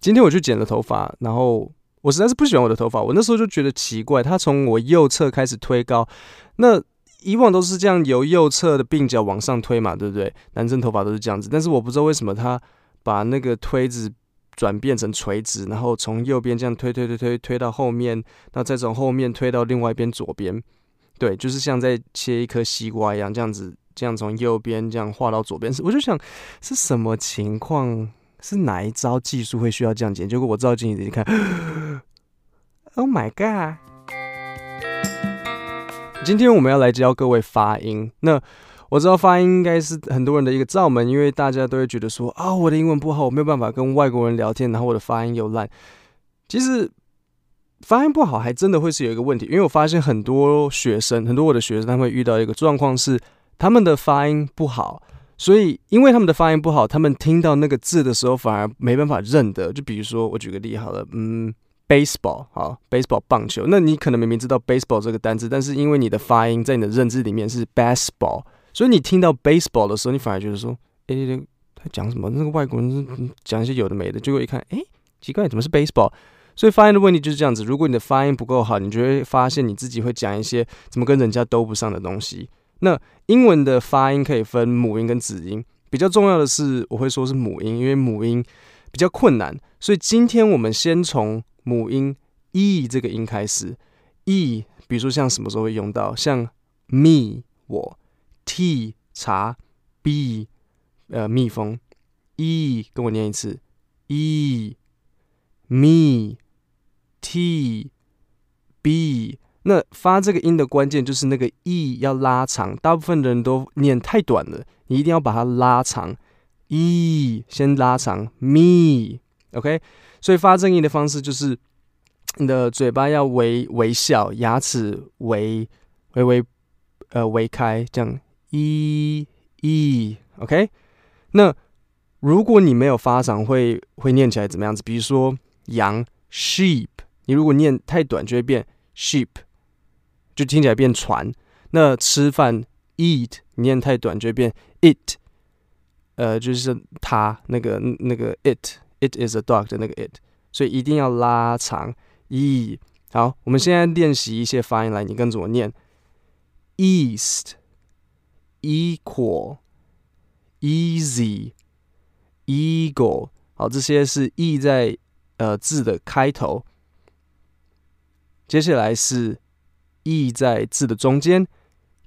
今天我去剪了头发，然后我实在是不喜欢我的头发。我那时候就觉得奇怪，它从我右侧开始推高，那以往都是这样由右侧的鬓角往上推嘛，对不对？男生头发都是这样子，但是我不知道为什么他把那个推子转变成垂直，然后从右边这样推推推推推到后面，那再从后面推到另外一边左边，对，就是像在切一颗西瓜一样，这样子，这样从右边这样画到左边，我就想是什么情况？是哪一招技术会需要降解？结果我照镜子一看，Oh my god！今天我们要来教各位发音。那我知道发音应该是很多人的一个罩门，因为大家都会觉得说啊，我的英文不好，我没有办法跟外国人聊天，然后我的发音又烂。其实发音不好还真的会是有一个问题，因为我发现很多学生，很多我的学生，他们会遇到一个状况是，他们的发音不好。所以，因为他们的发音不好，他们听到那个字的时候反而没办法认得。就比如说，我举个例好了，嗯，baseball，好，baseball 棒球。那你可能明明知道 baseball 这个单字，但是因为你的发音在你的认知里面是 baseball，所以你听到 baseball 的时候，你反而觉得说，哎、他讲什么？那个外国人讲一些有的没的。结果一看，哎、奇怪，怎么是 baseball？所以发音的问题就是这样子。如果你的发音不够好，你就会发现你自己会讲一些怎么跟人家都不上的东西。那英文的发音可以分母音跟子音，比较重要的是我会说是母音，因为母音比较困难，所以今天我们先从母音 e 这个音开始。e，比如说像什么时候会用到？像 me 我，t 茶，b 呃蜜蜂，e 跟我念一次，e me t b。那发这个音的关键就是那个 e 要拉长，大部分的人都念太短了，你一定要把它拉长。e 先拉长，me，OK，所以发正音的方式就是你的嘴巴要微微笑，牙齿微微微呃微开，这样 e e，OK。那如果你没有发长，会会念起来怎么样子？比如说羊 sheep，你如果念太短，就会变 sheep。就听起来变船，那吃饭 eat 念太短就会变 it，呃，就是它那个那个 it it is a dog 的那个 it，所以一定要拉长 e。好，我们现在练习一些发音来，你跟着我念 east equal easy eagle，好，这些是 e 在呃字的开头，接下来是。e 在字的中间，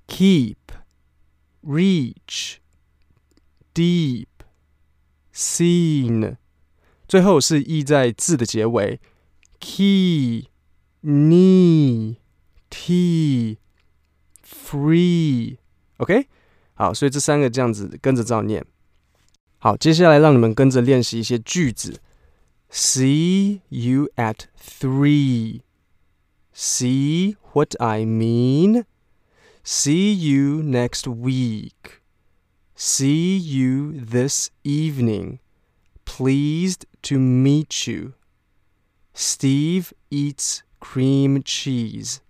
keep、reach、deep、seen，最后是 e 在字的结尾，key、knee、t、free。OK，好，所以这三个这样子跟着照念。好，接下来让你们跟着练习一些句子。See you at three. See what I mean? See you next week. See you this evening. Pleased to meet you. Steve eats cream cheese.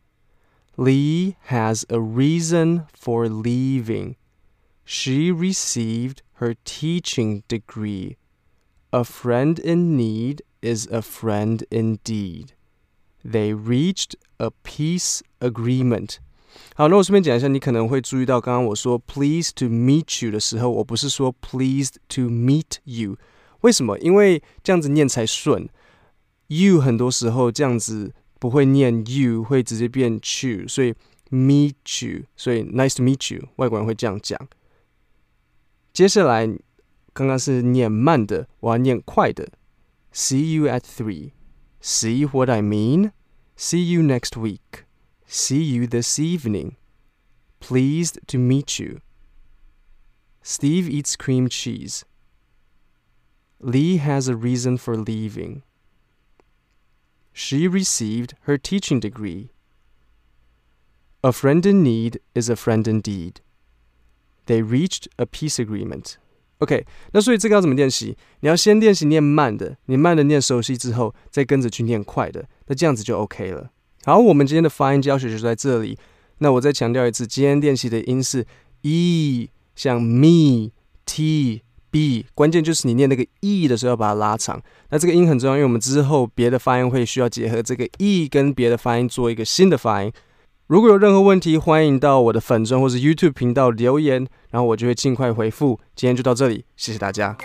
Lee has a reason for leaving. She received her teaching degree. A friend in need is a friend indeed. They reached a peace agreement。好，那我顺便讲一下，你可能会注意到，刚刚我说 pleased to meet you 的时候，我不是说 pleased to meet you。为什么？因为这样子念才顺。You 很多时候这样子不会念 you，会直接变 you，所以 meet you，所以 nice to meet you，外国人会这样讲。接下来刚刚是念慢的，我要念快的。See you at three。See what I mean? See you next week. See you this evening. Pleased to meet you. Steve eats cream cheese. Lee has a reason for leaving. She received her teaching degree. A friend in need is a friend indeed. They reached a peace agreement. OK，那所以这个要怎么练习？你要先练习念慢的，你慢的念熟悉之后，再跟着去念快的，那这样子就 OK 了。好，我们今天的发音教学就在这里。那我再强调一次，今天练习的音是 e，像 me、t、b，关键就是你念那个 e 的时候要把它拉长。那这个音很重要，因为我们之后别的发音会需要结合这个 e 跟别的发音做一个新的发音。如果有任何问题，欢迎到我的粉专或是 YouTube 频道留言，然后我就会尽快回复。今天就到这里，谢谢大家。